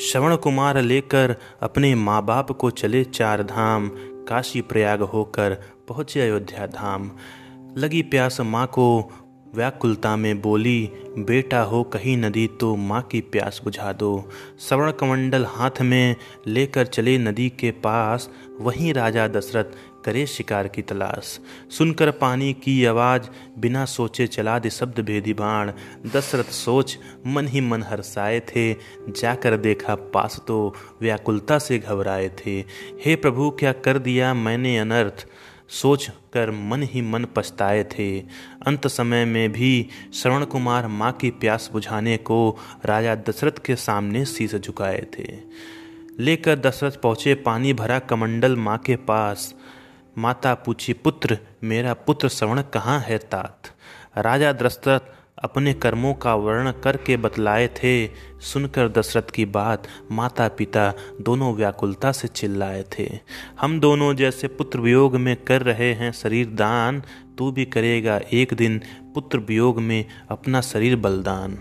श्रवण कुमार लेकर अपने माँ बाप को चले चार धाम काशी प्रयाग होकर पहुँचे अयोध्या धाम। लगी प्यास माँ को व्याकुलता में बोली, बेटा हो, कहीं नदी तो माँ की प्यास बुझा दो। श्रवण कमंडल हाथ में लेकर चले नदी के पास, वहीं राजा दशरथ करे शिकार की तलाश। सुनकर पानी की आवाज़ बिना सोचे चला दे शब्द भेदी बाण। दशरथ सोच, मन ही मन हर्षाए थे। जाकर देखा पास तो व्याकुलता से घबराए थे। हे प्रभु, क्या कर दिया मैंने अनर्थ? सोच कर मन ही मन पछताए थे। अंत समय में भी श्रवण कुमार माँ की प्यास बुझाने को राजा दशरथ के सामने शीश झुकाए थे। लेकर दशरथ पहुँचे पानी भरा कमंडल माँ के पास। माता पूछी, पुत्र, मेरा पुत्र श्रवण कहाँ है तात? राजा दशरथ अपने कर्मों का वर्णन करके बतलाए थे। सुनकर दशरथ की बात माता पिता दोनों व्याकुलता से चिल्लाए थे। हम दोनों जैसे पुत्र वियोग में कर रहे हैं शरीर दान, तू भी करेगा एक दिन पुत्र वियोग में अपना शरीर बलिदान।